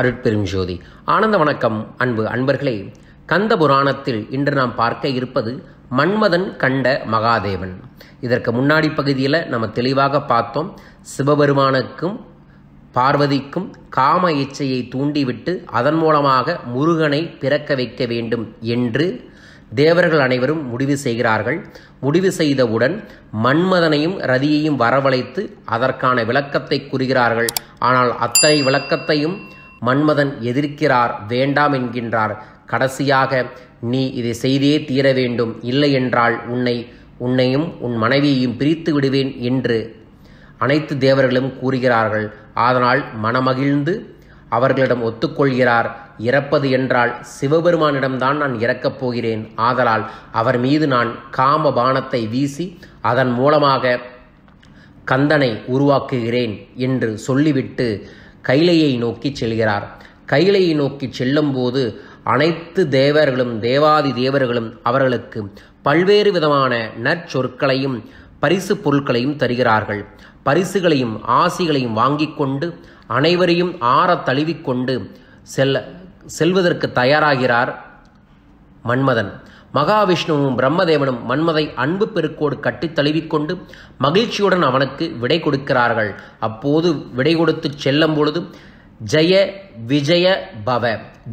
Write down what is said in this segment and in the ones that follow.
அருட்பெரும் ஜோதி. ஆனந்த வணக்கம் அன்பு அன்பர்களே. கந்த புராணத்தில் இன்று நாம் பார்க்க இருப்பது மன்மதன் கண்ட மகாதேவன். இதற்கு முன்னாடி பகுதியில் நம்ம தெளிவாக பார்த்தோம். சிவபெருமானுக்கும் பார்வதிக்கும் காம இச்சையை தூண்டிவிட்டு அதன் மூலமாக முருகனை பிறக்க வைக்க வேண்டும் என்று தேவர்கள் அனைவரும் முடிவு செய்கிறார்கள். முடிவு செய்தவுடன் மன்மதனையும் ரதியையும் வரவழைத்து அதற்கான விளக்கத்தை கூறுகிறார்கள். ஆனால் அத்தனை விளக்கத்தையும் மன்மதன் எதிர்க்கிறார் வேண்டாம் என்கின்றார். கடைசியாக நீ இதை செய்தே தீர வேண்டும். இல்லை என்றால் உன்னை உன்னையும் உன் மனைவியையும் பிரித்து விடுவேன் என்று அனைத்து தேவர்களும் கூறுகிறார்கள். அதனால் மனமகிழ்ந்து அவர்களிடம் ஒத்துக்கொள்கிறார். இறப்பது என்றால் சிவபெருமானிடம்தான் நான் இறக்கப் போகிறேன். ஆதலால் அவர் மீது நான் காம பானத்தை வீசி அதன் மூலமாக கந்தனை உருவாக்குகிறேன் என்று சொல்லிவிட்டு கைலையை நோக்கி செல்கிறார். கைலையை நோக்கி செல்லும்போது அனைத்து தேவர்களும் தேவாதி தேவர்களும் அவர்களுக்கு பல்வேறு விதமான நற்சொற்களையும் பரிசு பொருட்களையும் தருகிறார்கள். பரிசுகளையும் ஆசிகளையும் வாங்கிக் கொண்டு அனைவரையும் ஆற தழுவிக்கொண்டு செல்ல செல்வதற்கு தயாராகிறார் மன்மதன். மகாவிஷ்ணுவும் பிரம்மதேவனும் மன்மதை அன்பு பெருக்கோடு கட்டித் தழுவிக்கொண்டு மகிழ்ச்சியுடன் அவனுக்கு விடை கொடுக்கிறார்கள். அப்போது விடை கொடுத்து செல்லும் பொழுது ஜெய விஜய பவ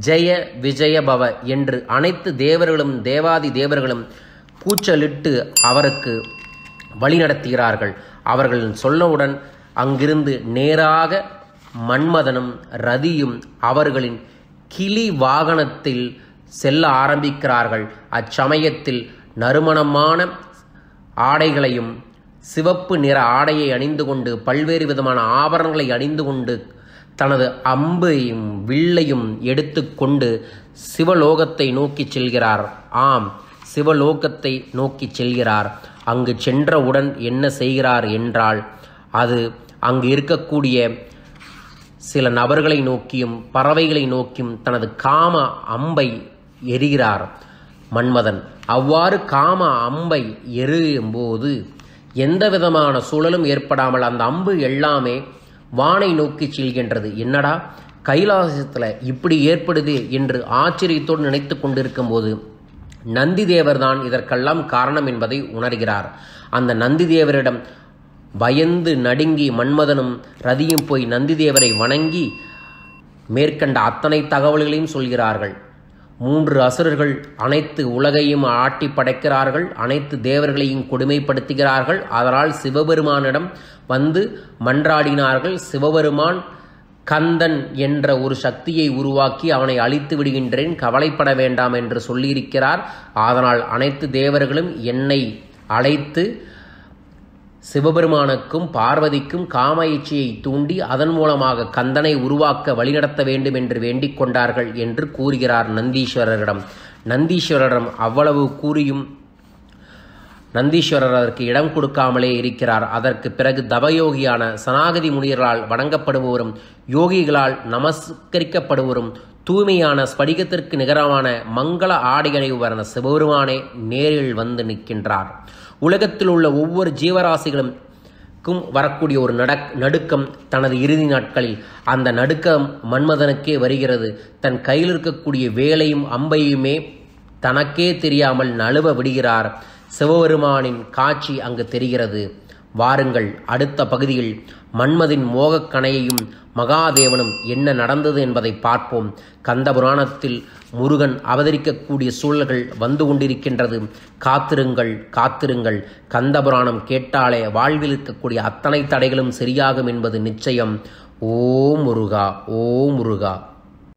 ஜெய விஜய பவ என்று அனைத்து தேவர்களும் தேவாதி தேவர்களும் கூச்சலிட்டு அவருக்கு வழிநடத்துகிறார்கள் அவர்கள் சொன்னவுடன் அங்கிருந்து நேராக மன்மதனும் ரதியும் அவர்களின் கிளி வாகனத்தில் செல்ல ஆரம்பிக்கிறார்கள். அச்சமயத்தில் நறுமணமான ஆடைகளையும் சிவப்பு நிற ஆடையை அணிந்து கொண்டு பல்வேறு விதமான ஆபரணங்களை அணிந்து கொண்டு தனது அம்பையும் வில்லையும் எடுத்துக்கொண்டு சிவலோகத்தை நோக்கி செல்கிறார். ஆம் சிவலோகத்தை நோக்கி செல்கிறார். அங்கு சென்றவுடன் என்ன செய்கிறார் என்றால் அது அங்கு இருக்கக்கூடிய சில நபர்களை நோக்கியும் பறவைகளை நோக்கியும் தனது காம அம்பை எரிகிறார். மன்மதன் அவ்வாறு காம அம்பை எரியும் போது எந்த விதமான சூழலும் ஏற்படாமல் அந்த அம்பு எல்லாமே வானை நோக்கி செல்கின்றது. என்னடா? கைலாசத்தில் இப்படி ஏற்படுது என்று ஆச்சரியத்தோடு நினைத்து கொண்டிருக்கும் போது நந்தி தேவர்தான் இதற்கெல்லாம் காரணம் என்பதை உணர்கிறார். அந்த நந்தி தேவரிடம் பயந்து நடுங்கி மன்மதனும் ரதியும் போய் நந்திதேவரை வணங்கி மேற்கண்ட அத்தனை தகவல்களையும் சொல்கிறார்கள். மூன்று அசுரர்கள் அனைத்து உலகையும் ஆட்டி படைக்கிறார்கள் அனைத்து தேவர்களையும் கொடுமைப்படுத்துகிறார்கள். அதனால் சிவபெருமானிடம் வந்து மன்றாடினார்கள். சிவபெருமான் கந்தன் என்ற ஒரு சக்தியை உருவாக்கி அவனை அழித்து விடுகின்றேன் கவலைப்பட வேண்டாம் என்று சொல்லியிருக்கிறார். அதனால் அனைத்து தேவர்களும் என்னை அழைத்து சிவபெருமானுக்கும் பார்வதிக்கும் காம இச்சையை தூண்டி அதன் மூலமாக கந்தனை உருவாக்க வழிநடத்த வேண்டும் என்று வேண்டிக் கொண்டார்கள் என்று கூறுகிறார் நந்தீஸ்வரரிடம். நந்தீஸ்வரரிடம் அவ்வளவு கூறியும் நந்தீஸ்வரர் அதற்கு இடம் கொடுக்காமலே இருக்கிறார். அதற்கு பிறகு தவயோகியான சனாகதி முனியர்களால் வணங்கப்படுபவரும் யோகிகளால் நமஸ்கரிக்கப்படுவரும் தூய்மையான ஸ்படிகத்திற்கு நிகரமான மங்கள ஆடையணிவரான சிவபெருமானே நேரில் வந்து நிற்கின்றார். உலகத்தில் உள்ள ஒவ்வொரு ஜீவராசிகளும் க்கும் வரக்கூடிய ஒரு நடக் நடுக்கம் தனது இறுதி நாட்களில். அந்த நடுக்கம் மன்மதனுக்கே வருகிறது. தன் கையில் இருக்கக்கூடிய வேலையும் அம்பையுமே தனக்கே தெரியாமல் நழுவ விடுகிறார். சிவபெருமானின் காட்சி அங்கு தெரிகிறது. வாருங்கள். அடுத்த பகுதியில் மன்மதின் மோகக்கணையையும் மகாதேவனும் என்ன நடந்தது என்பதை பார்ப்போம். கந்த புராணத்தில் முருகன் அவதரிக்கக்கூடிய சூழல்கள் வந்து கொண்டிருக்கின்றது. காத்திருங்கள் காத்திருங்கள். கந்த புராணம் கேட்டாலே வாழ்வில் இருக்கக்கூடிய அத்தனை தடைகளும் சரியாகும் என்பது நிச்சயம். ஓ முருகா ஓ முருகா.